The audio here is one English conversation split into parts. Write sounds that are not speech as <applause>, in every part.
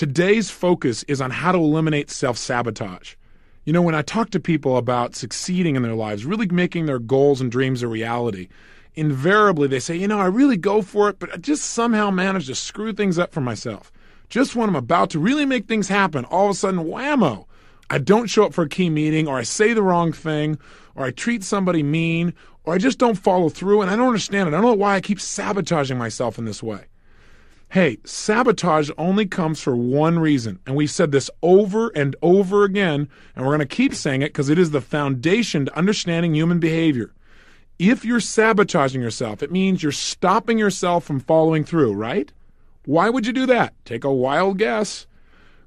Today's focus is on how to eliminate self sabotage. You know, when I talk to people about succeeding in their lives, really making their goals and dreams a reality, invariably they say, you know, I really go for it, but I just somehow manage to screw things up for myself. Just when I'm about to really make things happen, all of a sudden, whammo, I don't show up for a key meeting, or I say the wrong thing, or I treat somebody mean, or I just don't follow through, and I don't understand it. I don't know why I keep sabotaging myself in this way. Hey, sabotage only comes for one reason. And we've said this over and over again, and we're going to keep saying it because it is the foundation to understanding human behavior. If you're sabotaging yourself, it means you're stopping yourself from following through, right? Why would you do that? Take a wild guess.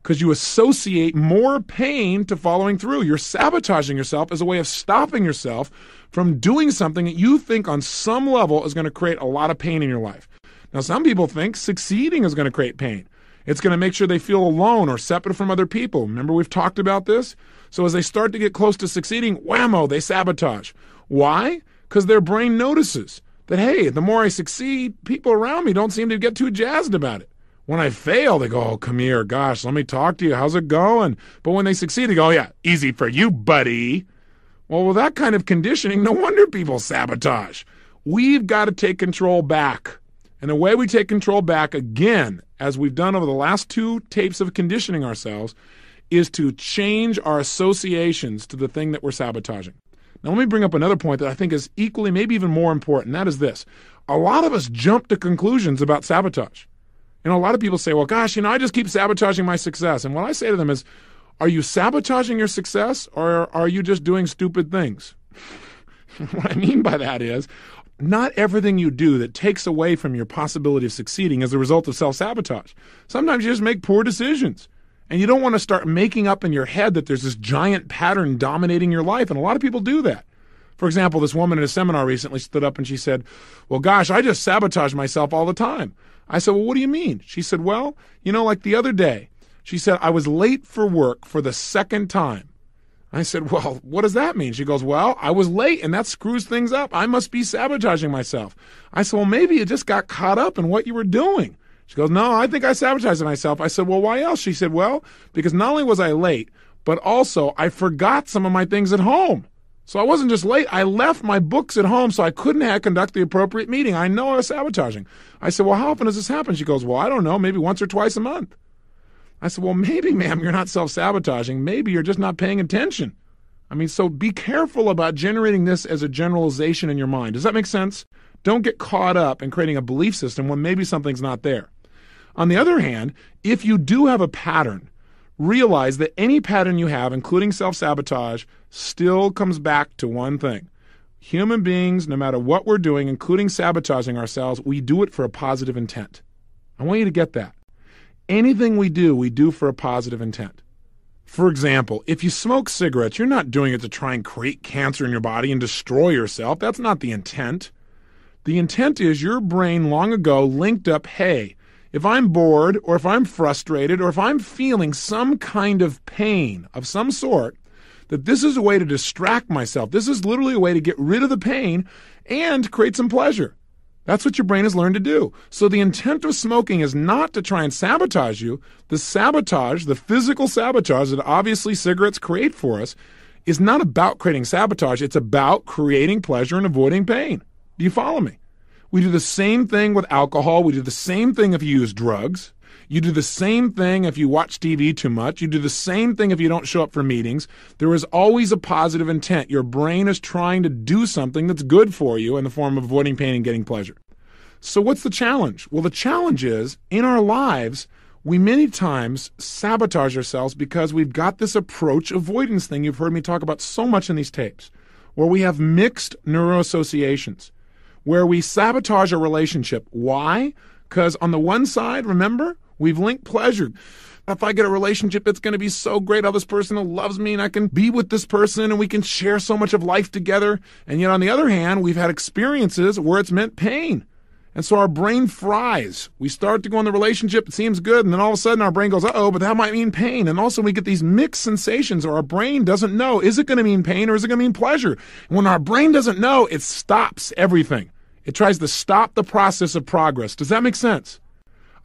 Because you associate more pain to following through. You're sabotaging yourself as a way of stopping yourself from doing something that you think on some level is going to create a lot of pain in your life. Now, some people think succeeding is going to create pain. It's going to make sure they feel alone or separate from other people. Remember, we've talked about this? So, as they start to get close to succeeding, whammo, they sabotage. Why? Because their brain notices that, hey, the more I succeed, people around me don't seem to get too jazzed about it. When I fail, they go, oh, come here, gosh, let me talk to you. How's it going? But when they succeed, they go, oh, yeah, easy for you, buddy. Well, with that kind of conditioning, no wonder people sabotage. We've got to take control back. And the way we take control back again, as we've done over the last two tapes of conditioning ourselves, is to change our associations to the thing that we're sabotaging. Now, let me bring up another point that I think is equally, maybe even more important. That is this a lot of us jump to conclusions about sabotage. You know, a lot of people say, well, gosh, you know, I just keep sabotaging my success. And what I say to them is, are you sabotaging your success or are you just doing stupid things? <laughs> what I mean by that is, not everything you do that takes away from your possibility of succeeding is a result of self sabotage. Sometimes you just make poor decisions. And you don't want to start making up in your head that there's this giant pattern dominating your life. And a lot of people do that. For example, this woman in a seminar recently stood up and she said, Well, gosh, I just sabotage myself all the time. I said, Well, what do you mean? She said, Well, you know, like the other day, she said, I was late for work for the second time. I said, Well, what does that mean? She goes, Well, I was late and that screws things up. I must be sabotaging myself. I said, Well, maybe you just got caught up in what you were doing. She goes, No, I think I sabotaged myself. I said, Well, why else? She said, Well, because not only was I late, but also I forgot some of my things at home. So I wasn't just late. I left my books at home so I couldn't conduct the appropriate meeting. I know I was sabotaging. I said, Well, how often does this happen? She goes, Well, I don't know, maybe once or twice a month. I said, Well, maybe, ma'am, you're not self sabotaging. Maybe you're just not paying attention. I mean, so be careful about generating this as a generalization in your mind. Does that make sense? Don't get caught up in creating a belief system when maybe something's not there. On the other hand, if you do have a pattern, realize that any pattern you have, including self sabotage, still comes back to one thing. Human beings, no matter what we're doing, including sabotaging ourselves, we do it for a positive intent. I want you to get that. Anything we do, we do for a positive intent. For example, if you smoke cigarettes, you're not doing it to try and create cancer in your body and destroy yourself. That's not the intent. The intent is your brain long ago linked up hey, if I'm bored or if I'm frustrated or if I'm feeling some kind of pain of some sort, that this is a way to distract myself. This is literally a way to get rid of the pain and create some pleasure. That's what your brain has learned to do. So the intent of smoking is not to try and sabotage you. The sabotage, the physical sabotage that obviously cigarettes create for us, is not about creating sabotage. It's about creating pleasure and avoiding pain. Do you follow me? We do the same thing with alcohol. We do the same thing if you use drugs. You do the same thing if you watch TV too much. You do the same thing if you don't show up for meetings. There is always a positive intent. Your brain is trying to do something that's good for you in the form of avoiding pain and getting pleasure. So, what's the challenge? Well, the challenge is in our lives, we many times sabotage ourselves because we've got this approach avoidance thing you've heard me talk about so much in these tapes, where we have mixed neuroassociations, where we sabotage a relationship. Why? Because on the one side, remember, We've linked pleasure. If I get a relationship, it's going to be so great. How this person loves me and I can be with this person and we can share so much of life together. And yet, on the other hand, we've had experiences where it's meant pain. And so our brain fries. We start to go in the relationship, it seems good, and then all of a sudden our brain goes, uh oh, but that might mean pain. And also we get these mixed sensations, or our brain doesn't know, is it going to mean pain or is it going to mean pleasure? And when our brain doesn't know, it stops everything. It tries to stop the process of progress. Does that make sense?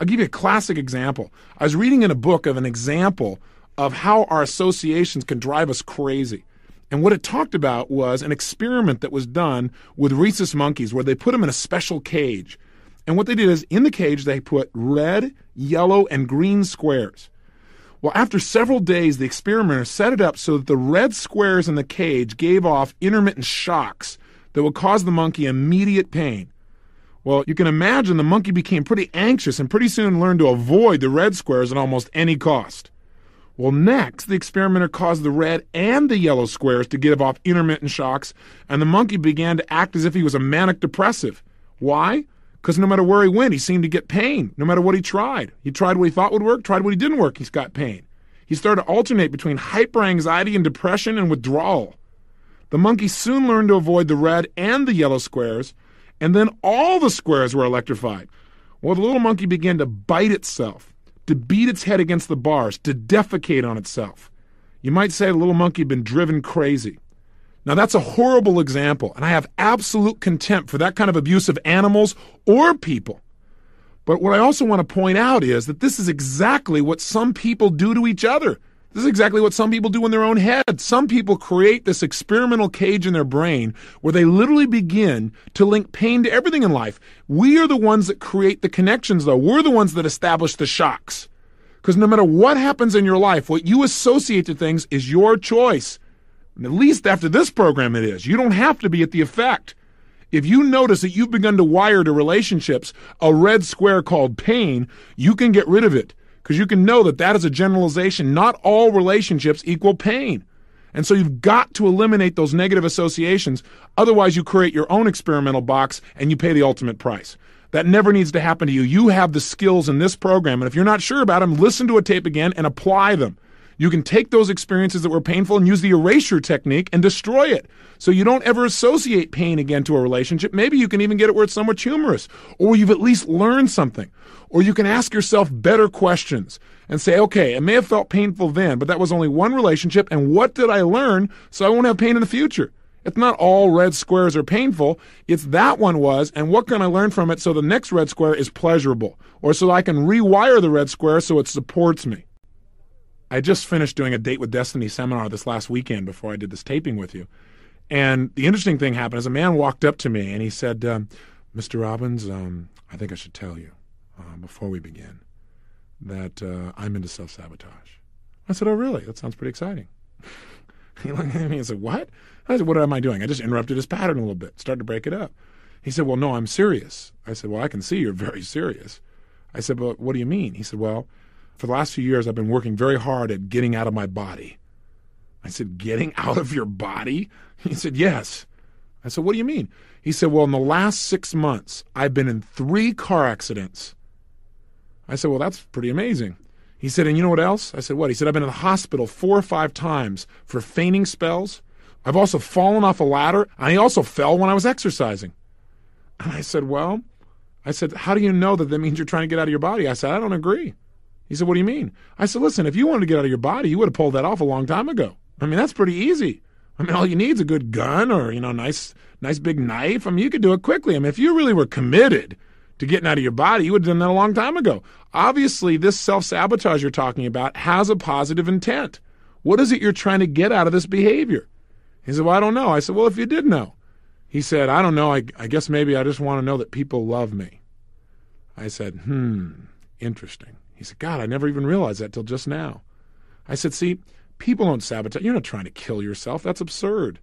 I'll give you a classic example. I was reading in a book of an example of how our associations can drive us crazy. And what it talked about was an experiment that was done with rhesus monkeys where they put them in a special cage. And what they did is in the cage, they put red, yellow, and green squares. Well, after several days, the experimenter set it up so that the red squares in the cage gave off intermittent shocks that would cause the monkey immediate pain. Well, you can imagine the monkey became pretty anxious and pretty soon learned to avoid the red squares at almost any cost. Well, next, the experimenter caused the red and the yellow squares to give off intermittent shocks, and the monkey began to act as if he was a manic depressive. Why? Because no matter where he went, he seemed to get pain, no matter what he tried. He tried what he thought would work, tried what he didn't work, he's got pain. He started to alternate between hyper anxiety and depression and withdrawal. The monkey soon learned to avoid the red and the yellow squares, and then all the squares were electrified. Well, the little monkey began to bite itself to beat its head against the bars, to defecate on itself. You might say the little monkey had been driven crazy. Now, that's a horrible example, and I have absolute contempt for that kind of abuse of animals or people. But what I also want to point out is that this is exactly what some people do to each other. This is exactly what some people do in their own head. Some people create this experimental cage in their brain where they literally begin to link pain to everything in life. We are the ones that create the connections, though. We're the ones that establish the shocks. Because no matter what happens in your life, what you associate to things is your choice. And at least after this program, it is. You don't have to be at the effect. If you notice that you've begun to wire to relationships a red square called pain, you can get rid of it because you can know that that is a generalization. Not all relationships equal pain. And so you've got to eliminate those negative associations. Otherwise, you create your own experimental box and you pay the ultimate price. That never needs to happen to you. You have the skills in this program. And if you're not sure about them, listen to a tape again and apply them. You can take those experiences that were painful and use the erasure technique and destroy it. So you don't ever associate pain again to a relationship. Maybe you can even get it where it's somewhat humorous, or you've at least learned something. Or you can ask yourself better questions and say, okay, it may have felt painful then, but that was only one relationship, and what did I learn so I won't have pain in the future? It's not all red squares are painful. It's that one was, and what can I learn from it so the next red square is pleasurable, or so I can rewire the red square so it supports me. I just finished doing a Date with Destiny seminar this last weekend before I did this taping with you. And the interesting thing happened is a man walked up to me and he said, um, Mr. Robbins, um, I think I should tell you uh, before we begin that uh, I'm into self sabotage. I said, Oh, really? That sounds pretty exciting. <laughs> he looked at me and said, What? I said, What am I doing? I just interrupted his pattern a little bit, started to break it up. He said, Well, no, I'm serious. I said, Well, I can see you're very serious. I said, But what do you mean? He said, Well, for the last few years, I've been working very hard at getting out of my body. I said, Getting <laughs> out of your body? He said, Yes. I said, What do you mean? He said, Well, in the last six months, I've been in three car accidents. I said, Well, that's pretty amazing. He said, And you know what else? I said, What? He said, I've been in the hospital four or five times for fainting spells. I've also fallen off a ladder, and I also fell when I was exercising. And I said, Well, I said, How do you know that that means you're trying to get out of your body? I said, I don't agree. He said, What do you mean? I said, Listen, if you wanted to get out of your body, you would have pulled that off a long time ago. I mean, that's pretty easy. I mean, all you need is a good gun or, you know, nice, nice big knife. I mean, you could do it quickly. I mean, if you really were committed to getting out of your body, you would have done that a long time ago. Obviously, this self sabotage you're talking about has a positive intent. What is it you're trying to get out of this behavior? He said, Well, I don't know. I said, Well, if you did know. He said, I don't know. I, I guess maybe I just want to know that people love me. I said, Hmm, interesting. He said, God, I never even realized that till just now. I said, See, people don't sabotage. You're not trying to kill yourself. That's absurd.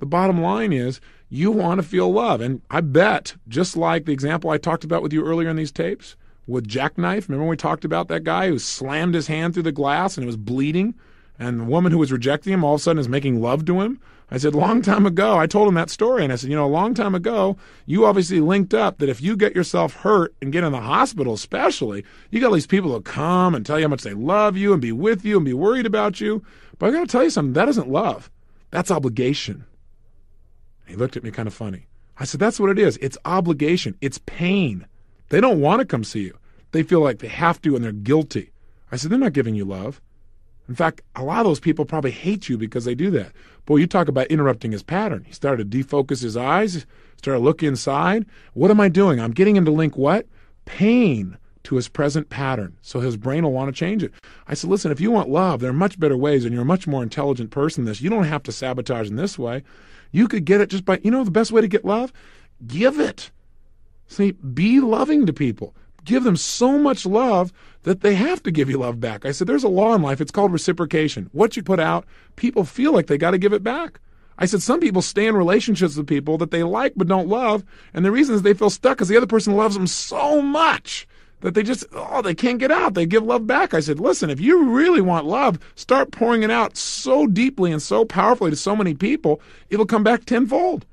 The bottom line is you want to feel love. And I bet, just like the example I talked about with you earlier in these tapes with Jackknife, remember when we talked about that guy who slammed his hand through the glass and it was bleeding? And the woman who was rejecting him all of a sudden is making love to him. I said, long time ago, I told him that story. And I said, you know, a long time ago, you obviously linked up that if you get yourself hurt and get in the hospital, especially, you got all these people who come and tell you how much they love you and be with you and be worried about you. But I got to tell you something, that isn't love. That's obligation. He looked at me kind of funny. I said, that's what it is. It's obligation. It's pain. They don't want to come see you. They feel like they have to and they're guilty. I said, they're not giving you love. In fact, a lot of those people probably hate you because they do that. Boy, you talk about interrupting his pattern. He started to defocus his eyes, started to look inside. What am I doing? I'm getting him to link what? Pain to his present pattern. So his brain will want to change it. I said, listen, if you want love, there are much better ways, and you're a much more intelligent person than this. You don't have to sabotage in this way. You could get it just by, you know, the best way to get love? Give it. See, be loving to people. Give them so much love that they have to give you love back. I said, there's a law in life. It's called reciprocation. What you put out, people feel like they got to give it back. I said, some people stay in relationships with people that they like but don't love. And the reason is they feel stuck because the other person loves them so much that they just, oh, they can't get out. They give love back. I said, listen, if you really want love, start pouring it out so deeply and so powerfully to so many people, it'll come back tenfold.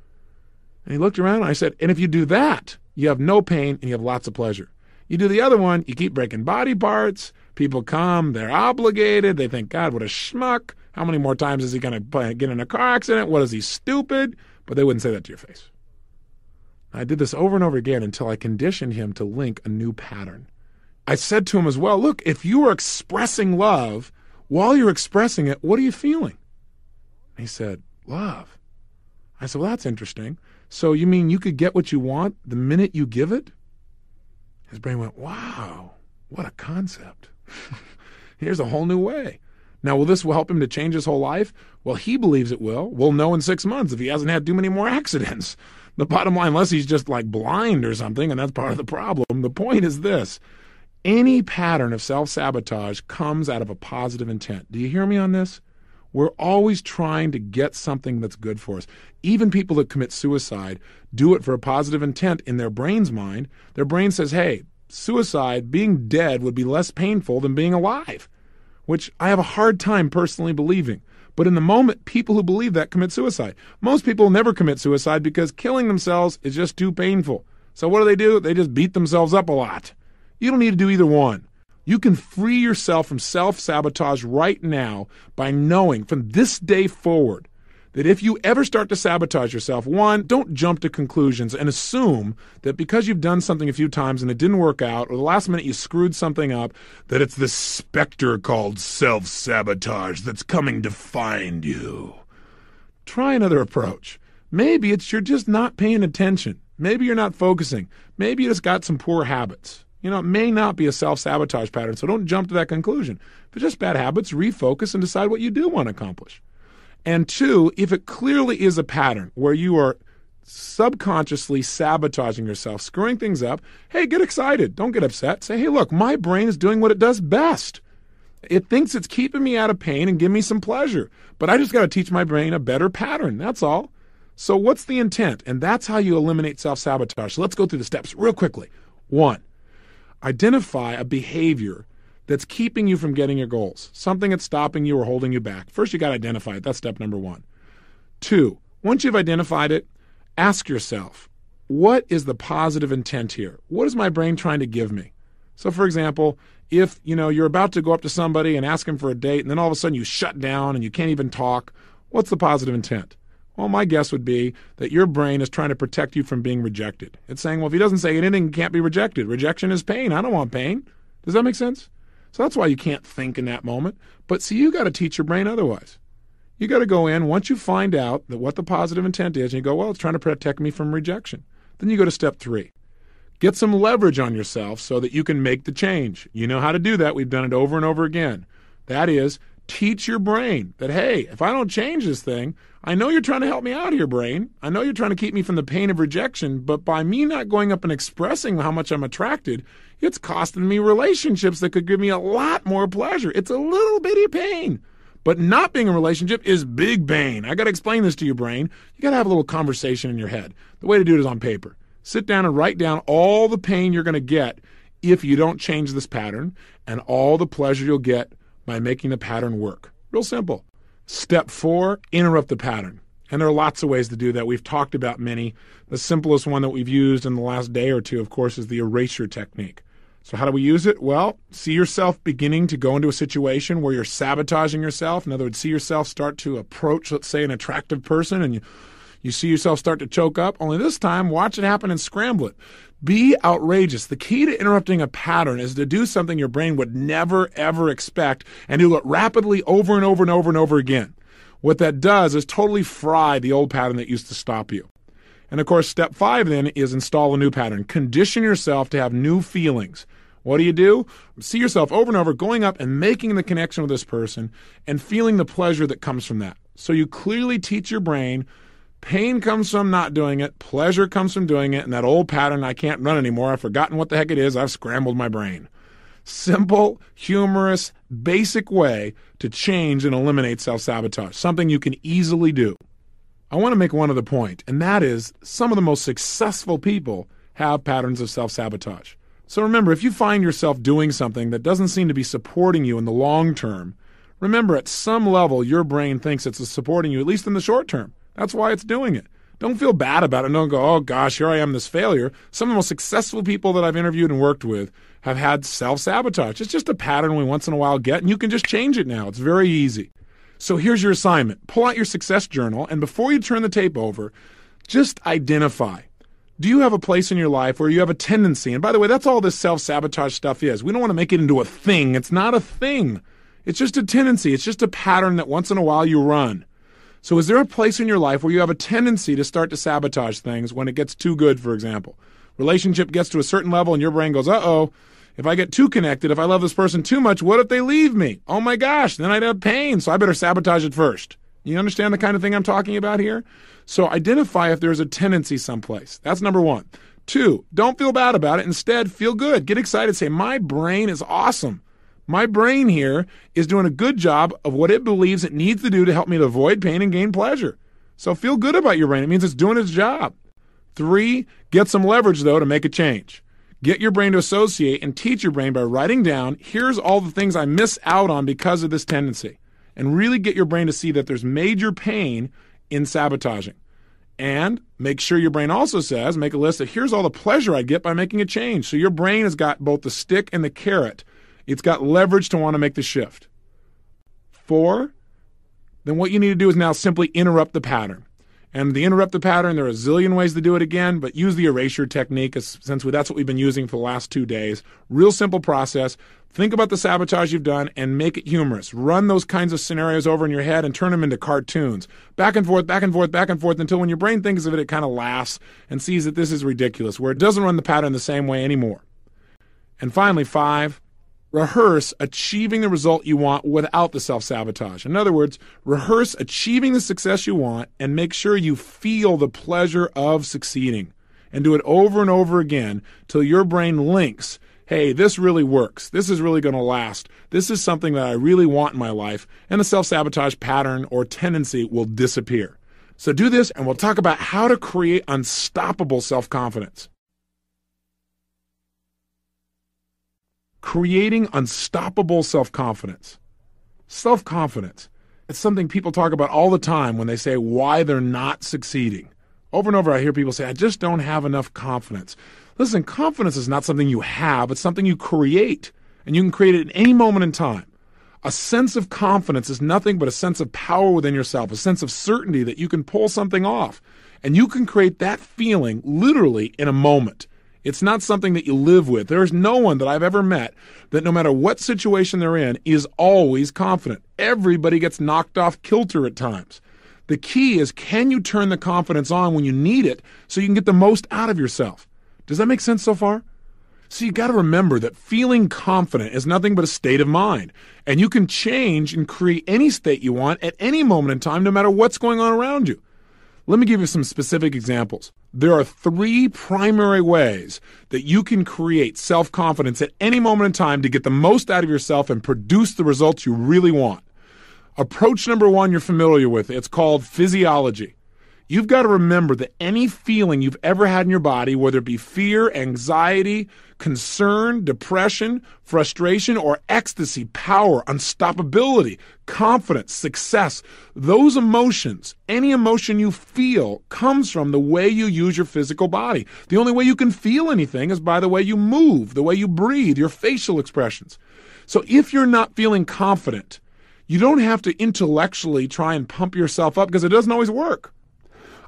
And he looked around and I said, and if you do that, you have no pain and you have lots of pleasure. You do the other one, you keep breaking body parts. People come, they're obligated. They think, God, what a schmuck. How many more times is he going to get in a car accident? What is he, stupid? But they wouldn't say that to your face. I did this over and over again until I conditioned him to link a new pattern. I said to him as well, look, if you are expressing love, while you're expressing it, what are you feeling? He said, love. I said, well, that's interesting. So you mean you could get what you want the minute you give it? His brain went, wow, what a concept. <laughs> Here's a whole new way. Now, will this help him to change his whole life? Well, he believes it will. We'll know in six months if he hasn't had too many more <laughs> accidents. The bottom line, unless he's just like blind or something, and that's part of the problem, the point is this any pattern of self sabotage comes out of a positive intent. Do you hear me on this? We're always trying to get something that's good for us. Even people that commit suicide do it for a positive intent in their brain's mind. Their brain says, hey, suicide, being dead, would be less painful than being alive, which I have a hard time personally believing. But in the moment, people who believe that commit suicide. Most people never commit suicide because killing themselves is just too painful. So what do they do? They just beat themselves up a lot. You don't need to do either one. You can free yourself from self sabotage right now by knowing from this day forward that if you ever start to sabotage yourself, one, don't jump to conclusions and assume that because you've done something a few times and it didn't work out, or the last minute you screwed something up, that it's this specter called self sabotage that's coming to find you. Try another approach. Maybe it's you're just not paying attention. Maybe you're not focusing. Maybe you just got some poor habits. You know, it may not be a self sabotage pattern, so don't jump to that conclusion. If it's just bad habits, refocus and decide what you do want to accomplish. And two, if it clearly is a pattern where you are subconsciously sabotaging yourself, screwing things up, hey, get excited. Don't get upset. Say, hey, look, my brain is doing what it does best. It thinks it's keeping me out of pain and giving me some pleasure. But I just got to teach my brain a better pattern. That's all. So, what's the intent? And that's how you eliminate self sabotage. So, let's go through the steps real quickly. One, identify a behavior that's keeping you from getting your goals, something that's stopping you or holding you back. First, you got to identify it. That's step number one. Two, once you've identified it, ask yourself, what is the positive intent here? What is my brain trying to give me? So, for example, if you know you're about to go up to somebody and ask them for a date, and then all of a sudden you shut down and you can't even talk, what's the positive intent? Well, my guess would be that your brain is trying to protect you from being rejected. It's saying, well, if he doesn't say anything, he can't be rejected. Rejection is pain. I don't want pain. Does that make sense? So that's why you can't think in that moment. But see, you got to teach your brain otherwise. You got to go in once you find out that what the positive intent is, and you go, well, it's trying to protect me from rejection. Then you go to step three. Get some leverage on yourself so that you can make the change. You know how to do that. We've done it over and over again. That is, teach your brain that, hey, if I don't change this thing, I know you're trying to help me out here, brain. I know you're trying to keep me from the pain of rejection, but by me not going up and expressing how much I'm attracted, it's costing me relationships that could give me a lot more pleasure. It's a little bitty pain. But not being in a relationship is big pain. I got to explain this to your brain. You got to have a little conversation in your head. The way to do it is on paper. Sit down and write down all the pain you're going to get if you don't change this pattern and all the pleasure you'll get by making the pattern work. Real simple. Step four, interrupt the pattern. And there are lots of ways to do that. We've talked about many. The simplest one that we've used in the last day or two, of course, is the erasure technique. So, how do we use it? Well, see yourself beginning to go into a situation where you're sabotaging yourself. In other words, see yourself start to approach, let's say, an attractive person and you you see yourself start to choke up. Only this time, watch it happen and scramble it. Be outrageous. The key to interrupting a pattern is to do something your brain would never, ever expect and do it rapidly over and over and over and over again. What that does is totally fry the old pattern that used to stop you. And of course, step five then is install a new pattern. Condition yourself to have new feelings. What do you do? See yourself over and over going up and making the connection with this person and feeling the pleasure that comes from that. So you clearly teach your brain pain comes from not doing it, pleasure comes from doing it, and that old pattern I can't run anymore. I've forgotten what the heck it is. I've scrambled my brain. Simple, humorous, basic way to change and eliminate self sabotage, something you can easily do. I want to make one other point, and that is some of the most successful people have patterns of self sabotage. So remember, if you find yourself doing something that doesn't seem to be supporting you in the long term, remember at some level your brain thinks it's supporting you, at least in the short term. That's why it's doing it. Don't feel bad about it. Don't go, oh gosh, here I am, this failure. Some of the most successful people that I've interviewed and worked with have had self sabotage. It's just a pattern we once in a while get, and you can just change it now. It's very easy. So here's your assignment pull out your success journal, and before you turn the tape over, just identify do you have a place in your life where you have a tendency? And by the way, that's all this self sabotage stuff is. We don't want to make it into a thing. It's not a thing. It's just a tendency. It's just a pattern that once in a while you run. So, is there a place in your life where you have a tendency to start to sabotage things when it gets too good, for example? Relationship gets to a certain level and your brain goes, uh oh, if I get too connected, if I love this person too much, what if they leave me? Oh my gosh, then I'd have pain. So I better sabotage it first. You understand the kind of thing I'm talking about here? So identify if there's a tendency someplace. That's number one. Two, don't feel bad about it. Instead, feel good. Get excited. Say, my brain is awesome. My brain here is doing a good job of what it believes it needs to do to help me to avoid pain and gain pleasure. So feel good about your brain. It means it's doing its job. Three, get some leverage though to make a change. Get your brain to associate and teach your brain by writing down here's all the things I miss out on because of this tendency. And really get your brain to see that there's major pain in sabotaging. And make sure your brain also says, make a list of here's all the pleasure I get by making a change. So your brain has got both the stick and the carrot. It's got leverage to want to make the shift. Four, then what you need to do is now simply interrupt the pattern. And the interrupt the pattern, there are a zillion ways to do it again, but use the erasure technique essentially that's what we've been using for the last two days. Real simple process. Think about the sabotage you've done and make it humorous. Run those kinds of scenarios over in your head and turn them into cartoons. Back and forth, back and forth, back and forth until when your brain thinks of it, it kind of laughs and sees that this is ridiculous, where it doesn't run the pattern the same way anymore. And finally, five, rehearse achieving the result you want without the self sabotage. In other words, rehearse achieving the success you want and make sure you feel the pleasure of succeeding. And do it over and over again till your brain links hey, this really works. This is really going to last. This is something that I really want in my life. And the self sabotage pattern or tendency will disappear. So do this, and we'll talk about how to create unstoppable self confidence. Creating unstoppable self confidence. Self confidence. It's something people talk about all the time when they say why they're not succeeding. Over and over, I hear people say, I just don't have enough confidence. Listen, confidence is not something you have, it's something you create, and you can create it at any moment in time. A sense of confidence is nothing but a sense of power within yourself, a sense of certainty that you can pull something off. And you can create that feeling literally in a moment. It's not something that you live with. There is no one that I've ever met that no matter what situation they're in is always confident. Everybody gets knocked off kilter at times. The key is can you turn the confidence on when you need it so you can get the most out of yourself? Does that make sense so far? So you got to remember that feeling confident is nothing but a state of mind. And you can change and create any state you want at any moment in time, no matter what's going on around you. Let me give you some specific examples. There are three primary ways that you can create self confidence at any moment in time to get the most out of yourself and produce the results you really want. Approach number one you're familiar with. It's called physiology. You've got to remember that any feeling you've ever had in your body, whether it be fear, anxiety, concern, depression, frustration, or ecstasy, power, unstoppability, confidence, success, those emotions, any emotion you feel comes from the way you use your physical body. The only way you can feel anything is by the way you move, the way you breathe, your facial expressions. So if you're not feeling confident, you don't have to intellectually try and pump yourself up because it doesn't always work.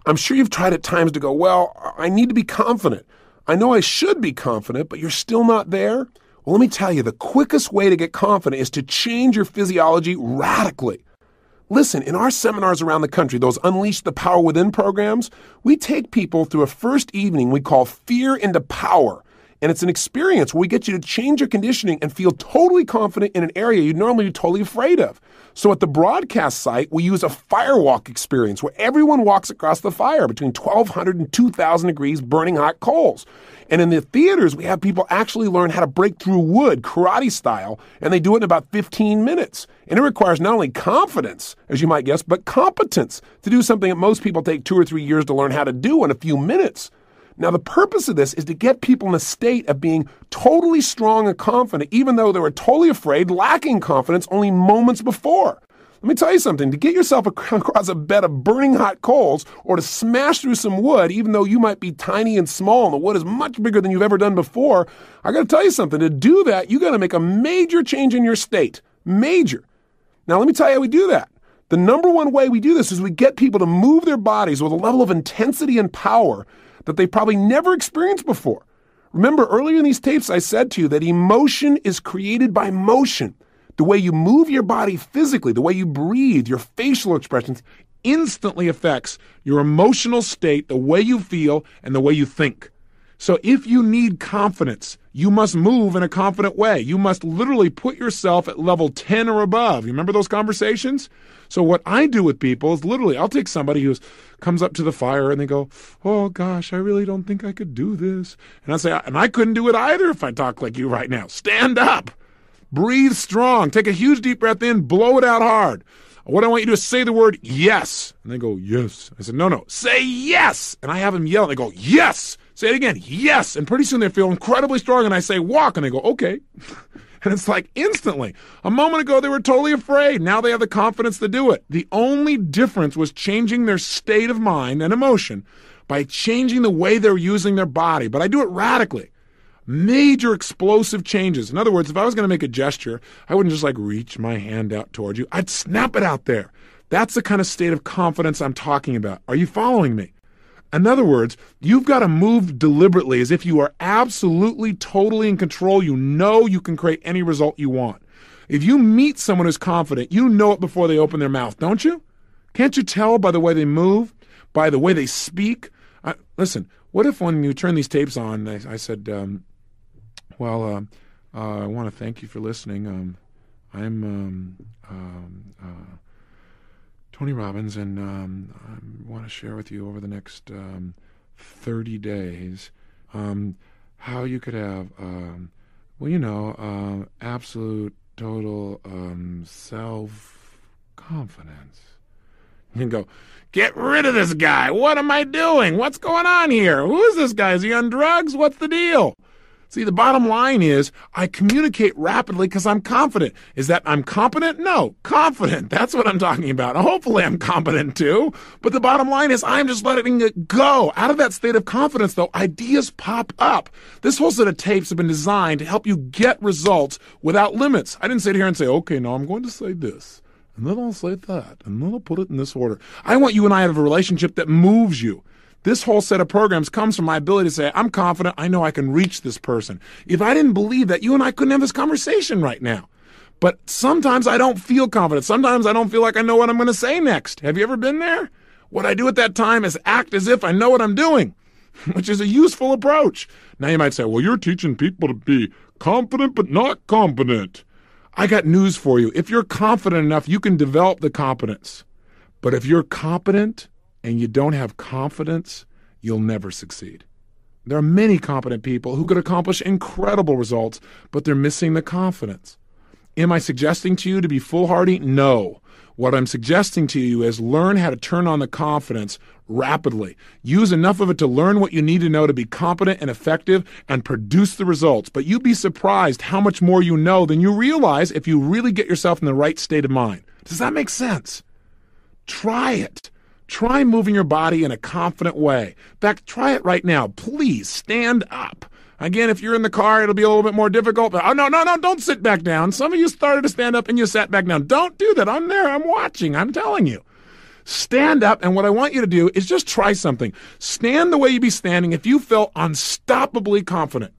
I'm sure you've tried at times to go, well, I need to be confident. I know I should be confident, but you're still not there. Well, let me tell you, the quickest way to get confident is to change your physiology radically. Listen, in our seminars around the country, those Unleash the Power Within programs, we take people through a first evening we call Fear into Power. And it's an experience where we get you to change your conditioning and feel totally confident in an area you'd normally be totally afraid of. So at the broadcast site, we use a firewalk experience where everyone walks across the fire between 1200 and 2000 degrees burning hot coals. And in the theaters, we have people actually learn how to break through wood karate style, and they do it in about 15 minutes. And it requires not only confidence, as you might guess, but competence to do something that most people take two or three years to learn how to do in a few minutes. Now, the purpose of this is to get people in a state of being totally strong and confident, even though they were totally afraid, lacking confidence only moments before. Let me tell you something to get yourself <laughs> across a bed of burning hot coals or to smash through some wood, even though you might be tiny and small and the wood is much bigger than you've ever done before, I got to tell you something. To do that, you got to make a major change in your state. Major. Now, let me tell you how we do that. The number one way we do this is we get people to move their bodies with a level of intensity and power that they probably never experienced before. Remember, earlier in these tapes, I said to you that emotion is created by motion. The way you move your body physically, the way you breathe, your facial expressions instantly affects your emotional state, the way you feel, and the way you think. So if you need confidence, you must move in a confident way. You must literally put yourself at level 10 or above. You remember those conversations? So what I do with people is literally I'll take somebody who comes up to the fire and they go, "Oh gosh, I really don't think I could do this." And I say, "And I couldn't do it either if I talk like you right now. Stand up. Breathe strong. Take a huge deep breath in, blow it out hard." What I want you to do is say the word yes. And they go, yes. I said, no, no, say yes. And I have them yell. And they go, yes. Say it again. Yes. And pretty soon they feel incredibly strong. And I say, walk. And they go, okay. <laughs> and it's like instantly. A moment ago, they were totally afraid. Now they have the confidence to do it. The only difference was changing their state of mind and emotion by changing the way they're using their body. But I do it radically. Major explosive changes. In other words, if I was going to make a gesture, I wouldn't just like reach my hand out towards you. I'd snap it out there. That's the kind of state of confidence I'm talking about. Are you following me? In other words, you've got to move deliberately as if you are absolutely, totally in control. You know you can create any result you want. If you meet someone who's confident, you know it before they open their mouth, don't you? Can't you tell by the way they move, by the way they speak? Uh, listen, what if when you turn these tapes on, I, I said, um, well, uh, uh, I want to thank you for listening. Um, I'm um, um uh, Tony Robbins, and um, I want to share with you over the next um, 30 days um, how you could have, um, well, you know, uh, absolute, total um, self confidence. You can go, get rid of this guy. What am I doing? What's going on here? Who is this guy? Is he on drugs? What's the deal? See, the bottom line is I communicate rapidly because I'm confident. Is that I'm competent? No, confident. <laughs> That's what I'm talking about. Hopefully I'm competent too. But the bottom line is I'm just letting it go. Out of that state of confidence, though, ideas pop up. This whole set of tapes have been designed to help you get results without limits. I didn't sit here and say, okay, now I'm going to say this. And then I'll say that. And then I'll put it in this order. I want you and I to have a relationship that moves you. This whole set of programs comes from my ability to say, I'm confident, I know I can reach this person. If I didn't believe that, you and I couldn't have this conversation right now. But sometimes I don't feel confident. Sometimes I don't feel like I know what I'm going to say next. Have you ever been there? What I do at that time is act as if I know what I'm doing, <laughs> which is a useful approach. Now you might say, well, you're teaching people to be confident but not competent. I got news for you. If you're confident enough, you can develop the competence. But if you're competent and you don't have confidence, you'll never succeed. There are many competent people who could accomplish incredible results, but they're missing the confidence. Am I suggesting to you to be foolhardy? No. What I'm suggesting to you is learn how to turn on the confidence rapidly. Use enough of it to learn what you need to know to be competent and effective and produce the results. But you'd be surprised how much more you know than you realize if you really get yourself in the right state of mind. Does that make sense? Try it. Try moving your body in a confident way. In fact, try it right now. Please stand up. Again, if you're in the car, it'll be a little bit more difficult. But, oh, no, no, no, don't sit back down. Some of you started to stand up and you sat back down. Don't do that. I'm there. I'm watching. I'm telling you. Stand up, and what I want you to do is just try something. Stand the way you'd be standing if you felt unstoppably confident.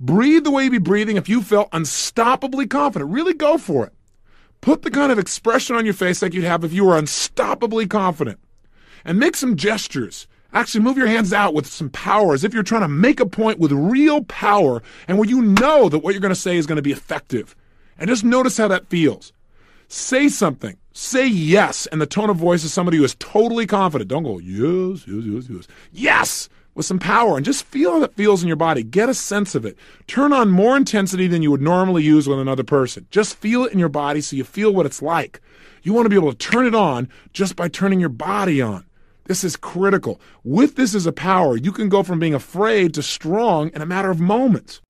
Breathe the way you'd be breathing if you felt unstoppably confident. Really go for it. Put the kind of expression on your face like you'd have if you were unstoppably confident. And make some gestures Actually, move your hands out with some power as if you're trying to make a point with real power and where you know that what you're going to say is going to be effective. And just notice how that feels. Say something. Say yes in the tone of voice of somebody who is totally confident. Don't go, yes, yes, yes, yes. Yes! With some power and just feel how that feels in your body. Get a sense of it. Turn on more intensity than you would normally use with another person. Just feel it in your body so you feel what it's like. You want to be able to turn it on just by turning your body on. This is critical. With this as a power, you can go from being afraid to strong in a matter of moments.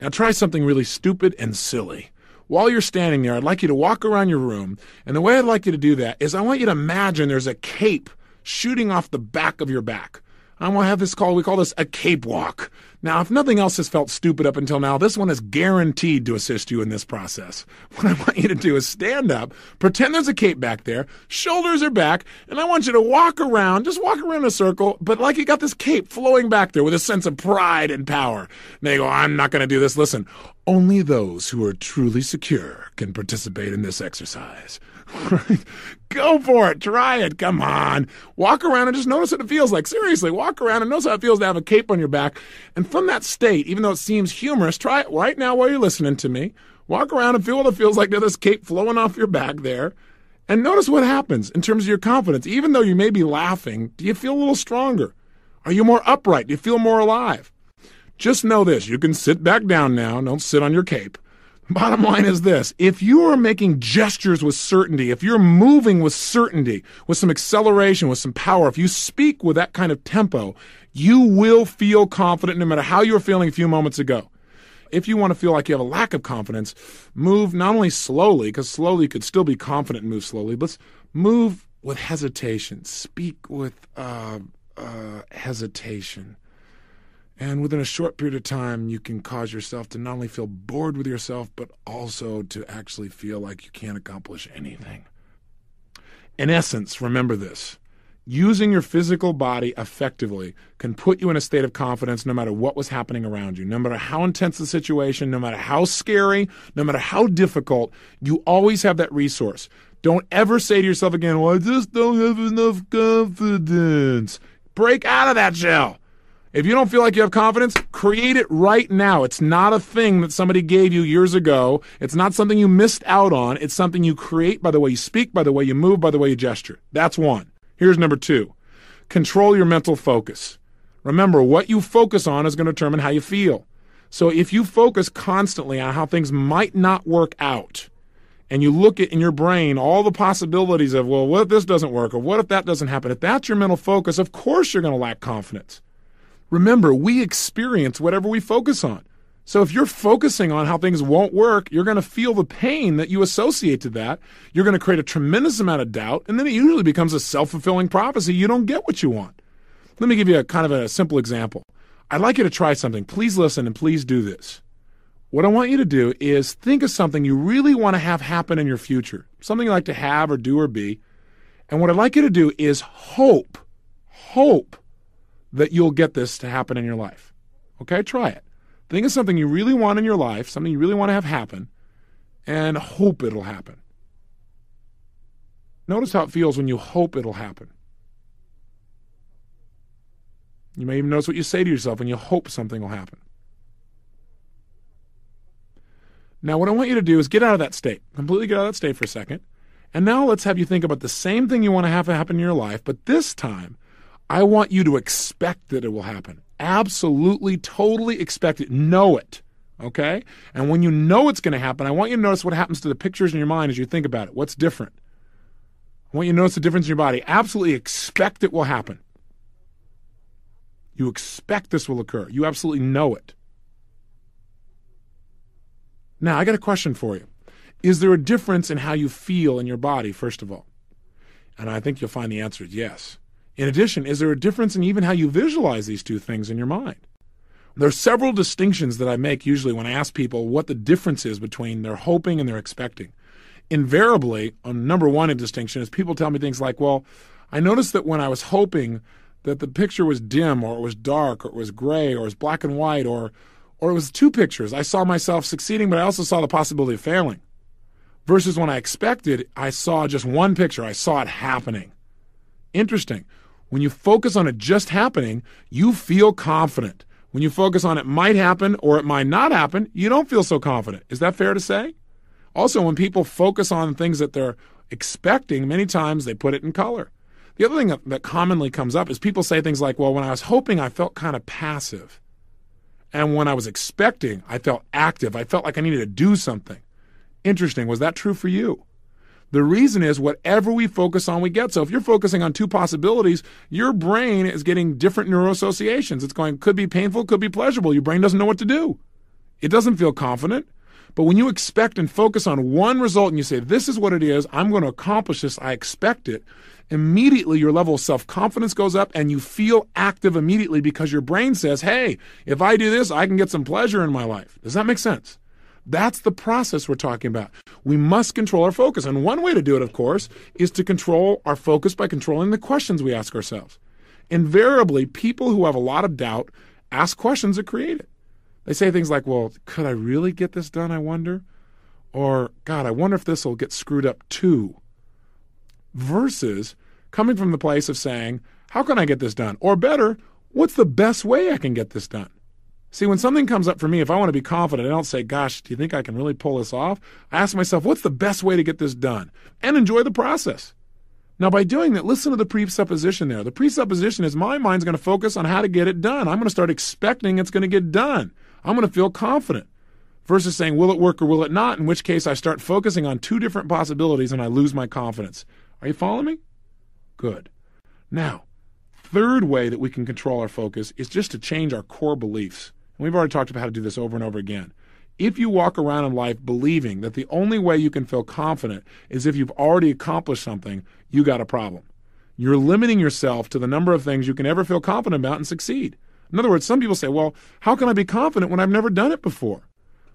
Now try something really stupid and silly. While you're standing there, I'd like you to walk around your room, and the way I'd like you to do that is I want you to imagine there's a cape shooting off the back of your back. I'm going to have this call. we call this a cape walk. Now, if nothing else has felt stupid up until now, this one is guaranteed to assist you in this process. <laughs> What I want you to do is stand up, pretend there's a cape back there, shoulders are back, and I want you to walk around, just walk around a circle, but like you got this cape flowing back there with a sense of pride and power. And they go, I'm not going to do this. Listen, only those who are truly secure can participate in this exercise. <laughs> Go for it. Try it. Come on. Walk around and just notice what it feels like. Seriously, walk around and notice how it feels to have a cape on your back. And from that state, even though it seems humorous, try it right now while you're listening to me. Walk around and feel what it feels like to have this cape flowing off your back there. And notice what happens in terms of your confidence. Even though you may be laughing, do you feel a little stronger? Are you more upright? Do you feel more alive? Just know this you can sit back down now. Don't sit on your cape. Bottom line is this if you are making gestures with certainty, if you're moving with certainty, with some acceleration, with some power, if you speak with that kind of tempo, you will feel confident no matter how you were feeling a few moments ago. If you want to feel like you have a lack of confidence, move not only slowly, because slowly could still be confident and move slowly, but move with hesitation. Speak with uh, uh, hesitation. And within a short period of time, you can cause yourself to not only feel bored with yourself, but also to actually feel like you can't accomplish anything. In essence, remember this using your physical body effectively can put you in a state of confidence no matter what was happening around you. No matter how intense the situation, no matter how scary, no matter how difficult, you always have that resource. Don't ever say to yourself again, well, I just don't have enough confidence. Break out of that shell. If you don't feel like you have confidence, create it right now. It's not a thing that somebody gave you years ago. It's not something you missed out on. It's something you create by the way you speak, by the way you move, by the way you gesture. That's one. Here's number two control your mental focus. Remember, what you focus on is going to determine how you feel. So if you focus constantly on how things might not work out, and you look at in your brain all the possibilities of, well, what if this doesn't work, or what if that doesn't happen? If that's your mental focus, of course you're going to lack confidence. Remember, we experience whatever we focus on. So if you're focusing on how things won't work, you're going to feel the pain that you associate to that. You're going to create a tremendous amount of doubt, and then it usually becomes a self fulfilling prophecy. You don't get what you want. Let me give you a kind of a simple example. I'd like you to try something. Please listen and please do this. What I want you to do is think of something you really want to have happen in your future, something you like to have or do or be. And what I'd like you to do is hope, hope that you'll get this to happen in your life. Okay, try it. Think of something you really want in your life, something you really want to have happen, and hope it'll happen. Notice how it feels when you hope it'll happen. You may even notice what you say to yourself when you hope something will happen. Now, what I want you to do is get out of that state, completely get out of that state for a second. And now let's have you think about the same thing you want to have happen in your life, but this time I want you to expect that it will happen. Absolutely, totally expect it. Know it. Okay? And when you know it's going to happen, I want you to notice what happens to the pictures in your mind as you think about it. What's different? I want you to notice the difference in your body. Absolutely expect it will happen. You expect this will occur. You absolutely know it. Now, I got a question for you. Is there a difference in how you feel in your body, first of all? And I think you'll find the answer is yes. In addition, is there a difference in even how you visualize these two things in your mind? There are several distinctions that I make usually when I ask people what the difference is between their hoping and their expecting. Invariably, a number one distinction is people tell me things like, well, I noticed that when I was hoping that the picture was dim or it was dark or it was gray or it was black and white or or it was two pictures. I saw myself succeeding, but I also saw the possibility of failing. Versus when I expected, I saw just one picture. I saw it happening. Interesting. When you focus on it just happening, you feel confident. When you focus on it might happen or it might not happen, you don't feel so confident. Is that fair to say? Also, when people focus on things that they're expecting, many times they put it in color. The other thing that, commonly comes up is people say things like, well, when I was hoping, I felt kind of passive. And when I was expecting, I felt active. I felt like I needed to do something. Interesting. Was that true for you? The reason is whatever we focus on, we get. So if you're focusing on two possibilities, your brain is getting different neuroassociations. It's going, could be painful, could be pleasurable. Your brain doesn't know what to do. It doesn't feel confident. But when you expect and focus on one result and you say, this is what it is, I'm going to accomplish this, I expect it, immediately your level of self confidence goes up and you feel active immediately because your brain says, hey, if I do this, I can get some pleasure in my life. Does that make sense? That's the process we're talking about. We must control our focus. And one way to do it, of course, is to control our focus by controlling the questions we ask ourselves. Invariably, people who have a lot of doubt ask questions that create it. They say things like, Well, could I really get this done? I wonder. Or, God, I wonder if this will get screwed up too. Versus coming from the place of saying, How can I get this done? Or better, what's the best way I can get this done? See, when something comes up for me, if I want to be confident, I don't say, Gosh, do you think I can really pull this off? I ask myself, What's the best way to get this done? And enjoy the process. Now, by doing that, listen to the presupposition there. The presupposition is my mind's going to focus on how to get it done. I'm going to start expecting it's going to get done. I'm going to feel confident versus saying, Will it work or will it not? In which case, I start focusing on two different possibilities and I lose my confidence. Are you following me? Good. Now, third way that we can control our focus is just to change our core beliefs. And we've already talked about how to do this over and over again. If you walk around in life believing that the only way you can feel confident is if you've already accomplished something, you got a problem. You're limiting yourself to the number of things you can ever feel confident about and succeed. In other words, some people say, well, how can I be confident when I've never done it before?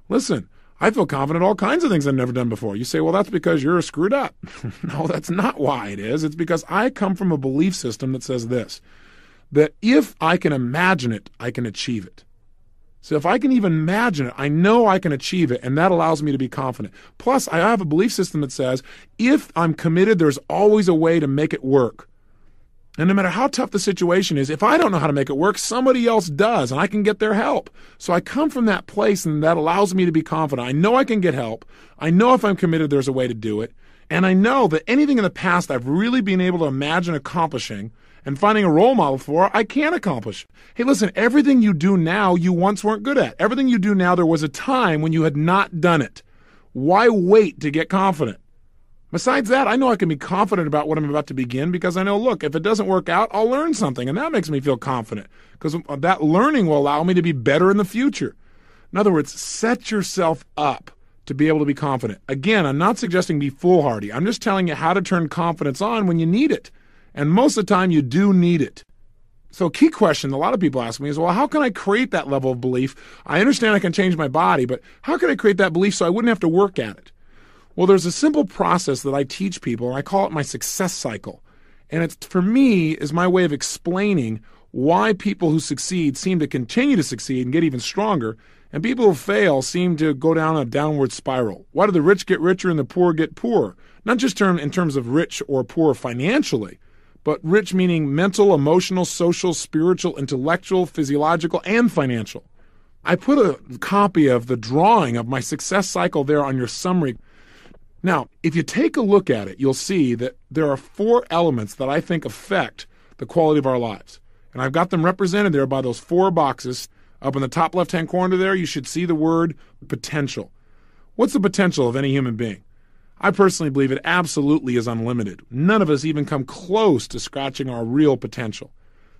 Listen, I feel confident all kinds of things I've never done before. You say, well, that's because you're screwed up. <laughs> no, that's not why it is. It's because I come from a belief system that says this that if I can imagine it, I can achieve it. So if I can even imagine it, I know I can achieve it, and that allows me to be confident. Plus, I have a belief system that says if I'm committed, there's always a way to make it work. And no matter how tough the situation is, if I don't know how to make it work, somebody else does, and I can get their help. So I come from that place, and that allows me to be confident. I know I can get help. I know if I'm committed, there's a way to do it. And I know that anything in the past I've really been able to imagine accomplishing, and finding a role model for, I can accomplish. Hey, listen, everything you do now, you once weren't good at. Everything you do now, there was a time when you had not done it. Why wait to get confident? Besides that, I know I can be confident about what I'm about to begin because I know, look, if it doesn't work out, I'll learn something, and that makes me feel confident because that learning will allow me to be better in the future. In other words, set yourself up to be able to be confident. Again, I'm not suggesting be foolhardy. I'm just telling you how to turn confidence on when you need it. And most of the time, you do need it. So, a key question a lot of people ask me is, well, how can I create that level of belief? I understand I can change my body, but how can I create that belief so I wouldn't have to work at it? Well, there's a simple process that I teach people, and I call it my success cycle. And it's for me is my way of explaining why people who succeed seem to continue to succeed and get even stronger, and people who fail seem to go down a downward spiral. Why do the rich get richer and the poor get poorer? Not just term in terms of rich or poor financially, but rich meaning mental, emotional, social, spiritual, intellectual, physiological, and financial. I put a copy of the drawing of my success cycle there on your summary. Now, if you take a look at it, you'll see that there are four elements that I think affect the quality of our lives. And I've got them represented there by those four boxes. Up in the top left hand corner there, you should see the word potential. What's the potential of any human being? I personally believe it absolutely is unlimited. None of us even come close to scratching our real potential.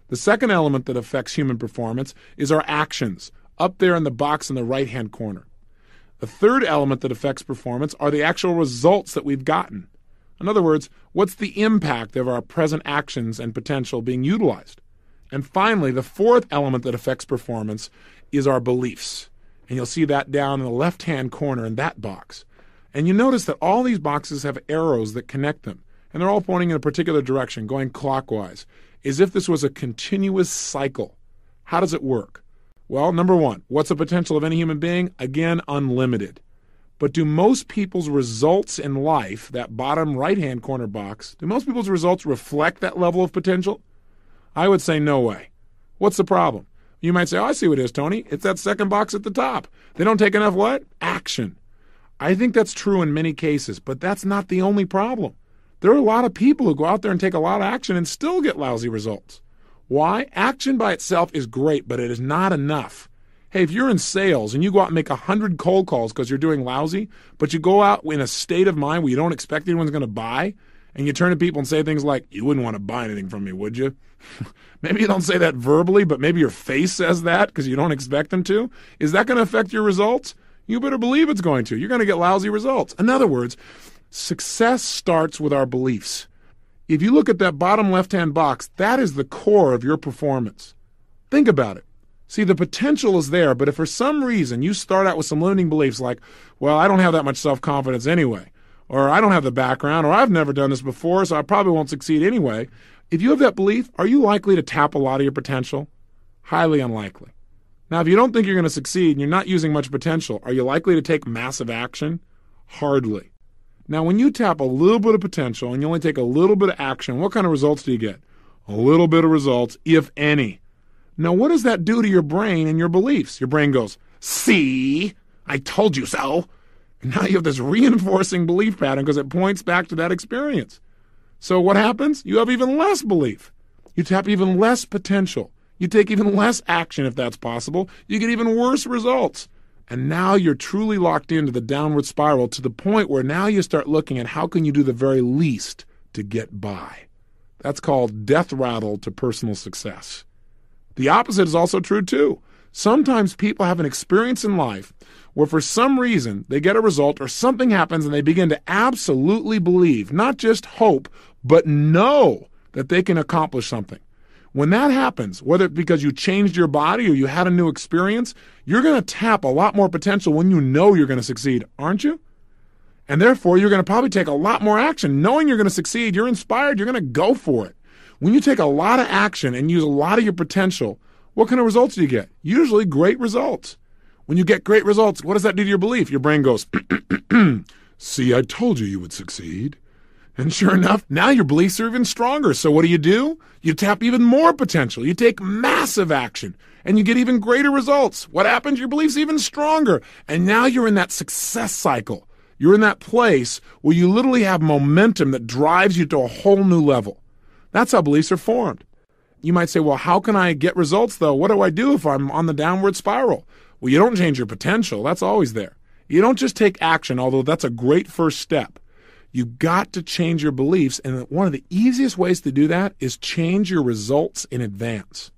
The second element that affects human performance is our actions, up there in the box in the right hand corner. The third element that affects performance are the actual results that we've gotten. In other words, what's the impact of our present actions and potential being utilized? And finally, the fourth element that affects performance is our beliefs. And you'll see that down in the left hand corner in that box. And you notice that all these boxes have arrows that connect them, and they're all pointing in a particular direction, going clockwise, as if this was a continuous cycle. How does it work? Well, number one, what's the potential of any human being? Again, unlimited. But do most people's results in life, that bottom right hand corner box, do most people's results reflect that level of potential? I would say no way. What's the problem? You might say, oh, I see what it is, Tony. It's that second box at the top. They don't take enough what? Action. I think that's true in many cases, but that's not the only problem. There are a lot of people who go out there and take a lot of action and still get lousy results. Why? Action by itself is great, but it is not enough. Hey, if you're in sales and you go out and make 100 cold calls because you're doing lousy, but you go out in a state of mind where you don't expect anyone's going to buy, and you turn to people and say things like, You wouldn't want to buy anything from me, would you? <laughs> maybe you don't say that verbally, but maybe your face says that because you don't expect them to. Is that going to affect your results? You better believe it's going to. You're going to get lousy results. In other words, success starts with our beliefs. If you look at that bottom left hand box, that is the core of your performance. Think about it. See, the potential is there, but if for some reason you start out with some limiting beliefs like, well, I don't have that much self confidence anyway, or I don't have the background, or I've never done this before, so I probably won't succeed anyway. If you have that belief, are you likely to tap a lot of your potential? Highly unlikely. Now, if you don't think you're going to succeed and you're not using much potential, are you likely to take massive action? Hardly. Now, when you tap a little bit of potential and you only take a little bit of action, what kind of results do you get? A little bit of results, if any. Now, what does that do to your brain and your beliefs? Your brain goes, See, I told you so. And now you have this reinforcing belief pattern because it points back to that experience. So what happens? You have even less belief. You tap even less potential. You take even less action if that's possible. You get even worse results. And now you're truly locked into the downward spiral to the point where now you start looking at how can you do the very least to get by. That's called death rattle to personal success. The opposite is also true too. Sometimes people have an experience in life where for some reason they get a result or something happens and they begin to absolutely believe, not just hope, but know that they can accomplish something. When that happens, whether it's because you changed your body or you had a new experience, you're going to tap a lot more potential when you know you're going to succeed, aren't you? And therefore, you're going to probably take a lot more action. Knowing you're going to succeed, you're inspired, you're going to go for it. When you take a lot of action and use a lot of your potential, what kind of results do you get? Usually great results. When you get great results, what does that do to your belief? Your brain goes, <clears throat> See, I told you you would succeed. And sure enough, now your beliefs are even stronger. So what do you do? You tap even more potential. You take massive action and you get even greater results. What happens? Your beliefs even stronger. And now you're in that success cycle. You're in that place where you literally have momentum that drives you to a whole new level. That's how beliefs are formed. You might say, well, how can I get results though? What do I do if I'm on the downward spiral? Well, you don't change your potential. That's always there. You don't just take action, although that's a great first step. You got to change your beliefs. And one of the easiest ways to do that is change your results in advance.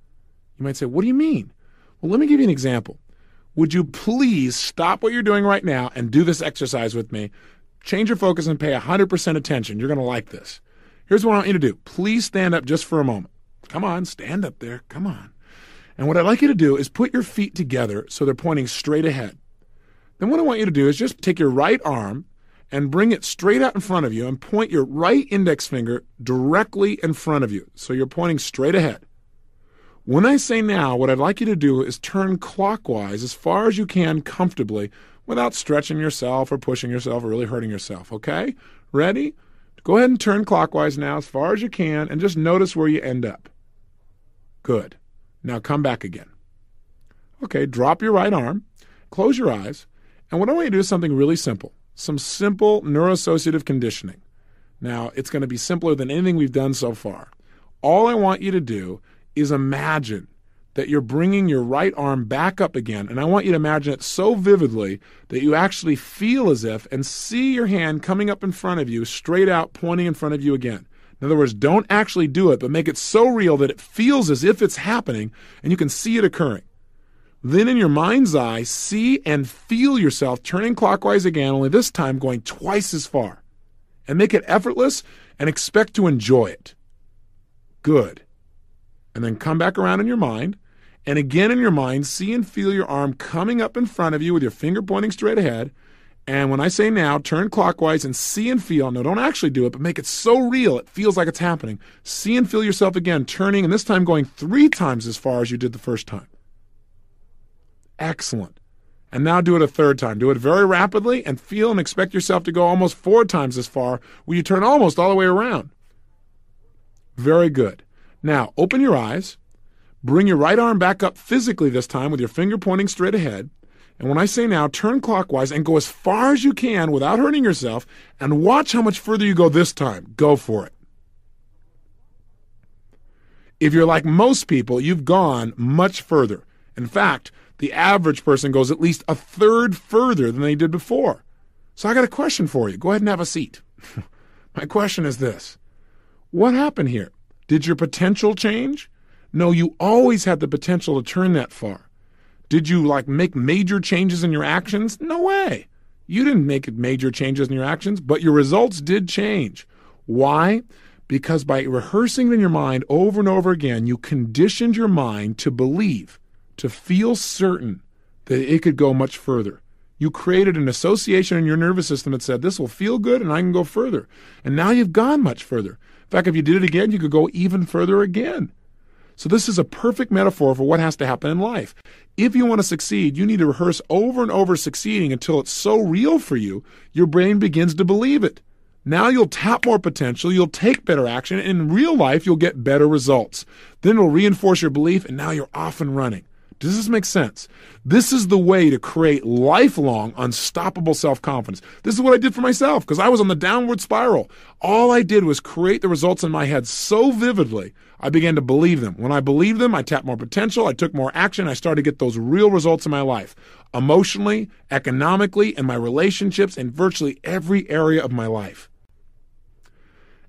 You might say, What do you mean? Well, let me give you an example. Would you please stop what you're doing right now and do this exercise with me? Change your focus and pay 100% attention. You're going to like this. Here's what I want you to do. Please stand up just for a moment. Come on, stand up there. Come on. And what I'd like you to do is put your feet together so they're pointing straight ahead. Then what I want you to do is just take your right arm and bring it straight out in front of you and point your right index finger directly in front of you. So you're pointing straight ahead. When I say now, what I'd like you to do is turn clockwise as far as you can comfortably without stretching yourself or pushing yourself or really hurting yourself. Okay? Ready? Go ahead and turn clockwise now as far as you can and just notice where you end up. Good. Now come back again. Okay, drop your right arm, close your eyes, and what I want you to do is something really simple some simple neuroassociative conditioning. Now, it's going to be simpler than anything we've done so far. All I want you to do is imagine that you're bringing your right arm back up again. And I want you to imagine it so vividly that you actually feel as if and see your hand coming up in front of you, straight out, pointing in front of you again. In other words, don't actually do it, but make it so real that it feels as if it's happening and you can see it occurring. Then, in your mind's eye, see and feel yourself turning clockwise again, only this time going twice as far. And make it effortless and expect to enjoy it. Good. And then come back around in your mind. And again in your mind, see and feel your arm coming up in front of you with your finger pointing straight ahead. And when I say now, turn clockwise and see and feel. No, don't actually do it, but make it so real it feels like it's happening. See and feel yourself again, turning, and this time going three times as far as you did the first time. Excellent. And now do it a third time. Do it very rapidly and feel and expect yourself to go almost four times as far where you turn almost all the way around. Very good. Now, open your eyes. Bring your right arm back up physically this time with your finger pointing straight ahead. And when I say now, turn clockwise and go as far as you can without hurting yourself and watch how much further you go this time. Go for it. If you're like most people, you've gone much further. In fact, the average person goes at least a third further than they did before. So I got a question for you. Go ahead and have a seat. <laughs> My question is this What happened here? Did your potential change? No, you always had the potential to turn that far. Did you like make major changes in your actions? No way. You didn't make major changes in your actions, but your results did change. Why? Because by rehearsing in your mind over and over again, you conditioned your mind to believe, to feel certain that it could go much further. You created an association in your nervous system that said, This will feel good and I can go further. And now you've gone much further. In fact, if you did it again, you could go even further again. So, this is a perfect metaphor for what has to happen in life. If you want to succeed, you need to rehearse over and over succeeding until it's so real for you, your brain begins to believe it. Now you'll tap more potential, you'll take better action, and in real life, you'll get better results. Then it'll reinforce your belief, and now you're off and running. Does this make sense? This is the way to create lifelong, unstoppable self confidence. This is what I did for myself because I was on the downward spiral. All I did was create the results in my head so vividly, I began to believe them. When I believed them, I tapped more potential, I took more action, I started to get those real results in my life emotionally, economically, in my relationships, in virtually every area of my life.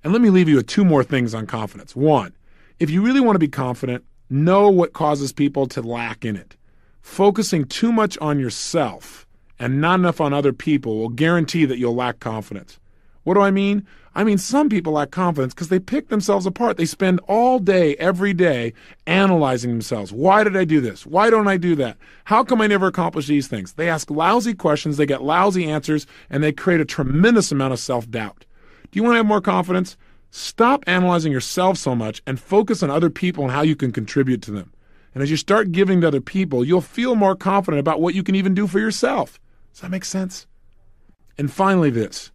And let me leave you with two more things on confidence. One, if you really want to be confident, Know what causes people to lack in it. Focusing too much on yourself and not enough on other people will guarantee that you'll lack confidence. What do I mean? I mean, some people lack confidence because they pick themselves apart. They spend all day, every day, analyzing themselves. Why did I do this? Why don't I do that? How come I never accomplish these things? They ask lousy questions, they get lousy answers, and they create a tremendous amount of self doubt. Do you want to have more confidence? Stop analyzing yourself so much and focus on other people and how you can contribute to them. And as you start giving to other people, you'll feel more confident about what you can even do for yourself. Does that make sense? And finally, this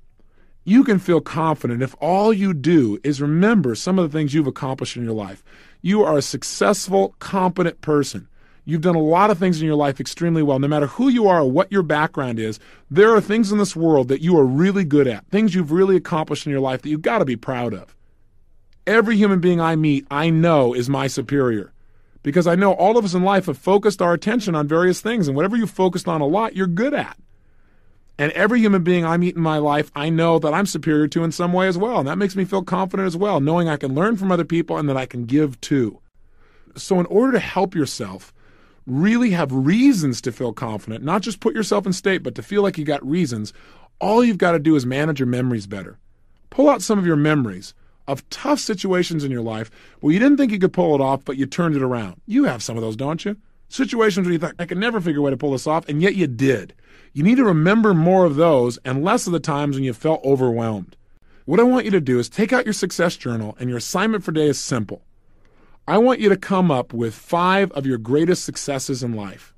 you can feel confident if all you do is remember some of the things you've accomplished in your life. You are a successful, competent person. You've done a lot of things in your life extremely well. No matter who you are or what your background is, there are things in this world that you are really good at, things you've really accomplished in your life that you've got to be proud of. Every human being I meet, I know is my superior. Because I know all of us in life have focused our attention on various things, and whatever you focused on a lot, you're good at. And every human being I meet in my life, I know that I'm superior to in some way as well. And that makes me feel confident as well, knowing I can learn from other people and that I can give too. So, in order to help yourself, really have reasons to feel confident, not just put yourself in state, but to feel like you got reasons, all you've got to do is manage your memories better. Pull out some of your memories of tough situations in your life where you didn't think you could pull it off, but you turned it around. You have some of those, don't you? Situations where you thought, I can never figure a way to pull this off, and yet you did. You need to remember more of those and less of the times when you felt overwhelmed. What I want you to do is take out your success journal, and your assignment for today is simple. I want you to come up with five of your greatest successes in life.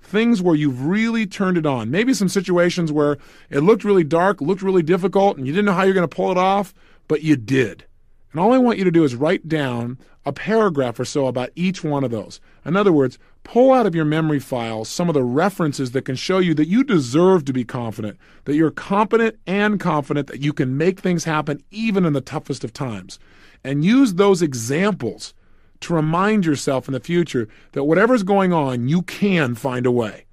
Things where you've really turned it on. Maybe some situations where it looked really dark, looked really difficult, and you didn't know how you're going to pull it off, but you did. And all I want you to do is write down a paragraph or so about each one of those. In other words, pull out of your memory file some of the references that can show you that you deserve to be confident, that you're competent and confident that you can make things happen even in the toughest of times. And use those examples to remind yourself in the future that whatever's going on, you can find a way.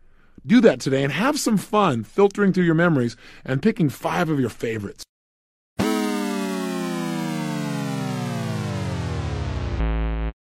Do that today and have some fun filtering through your memories and picking five of your favorites.